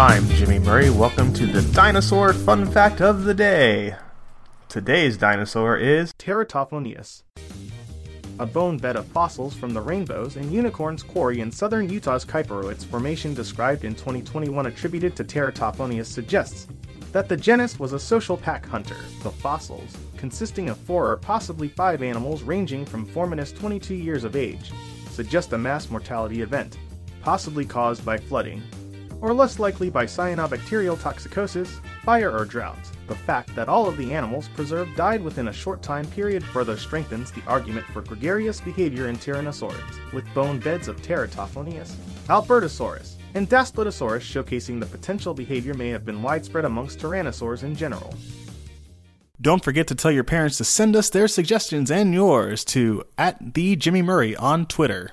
I'm Jimmy Murray. Welcome to the Dinosaur Fun Fact of the Day. Today's dinosaur is Teratophoneus, a bone bed of fossils from the Rainbows and Unicorns Quarry in southern Utah's Kaiparowits Formation described in 2021 attributed to Teratophoneus suggests that the genus was a social pack hunter. The fossils, consisting of four or possibly five animals ranging from 4 minus 22 years of age, suggest a mass mortality event, possibly caused by flooding, or less likely by cyanobacterial toxicosis, fire, or drought. The fact that all of the animals preserved died within a short time period further strengthens the argument for gregarious behavior in Tyrannosaurids, with bone beds of Teratophoneus, Albertosaurus, and Daspletosaurus showcasing the potential behavior may have been widespread amongst tyrannosaurs in general. Don't forget to tell your parents to send us their suggestions and yours to at the Jimmy Murray on Twitter.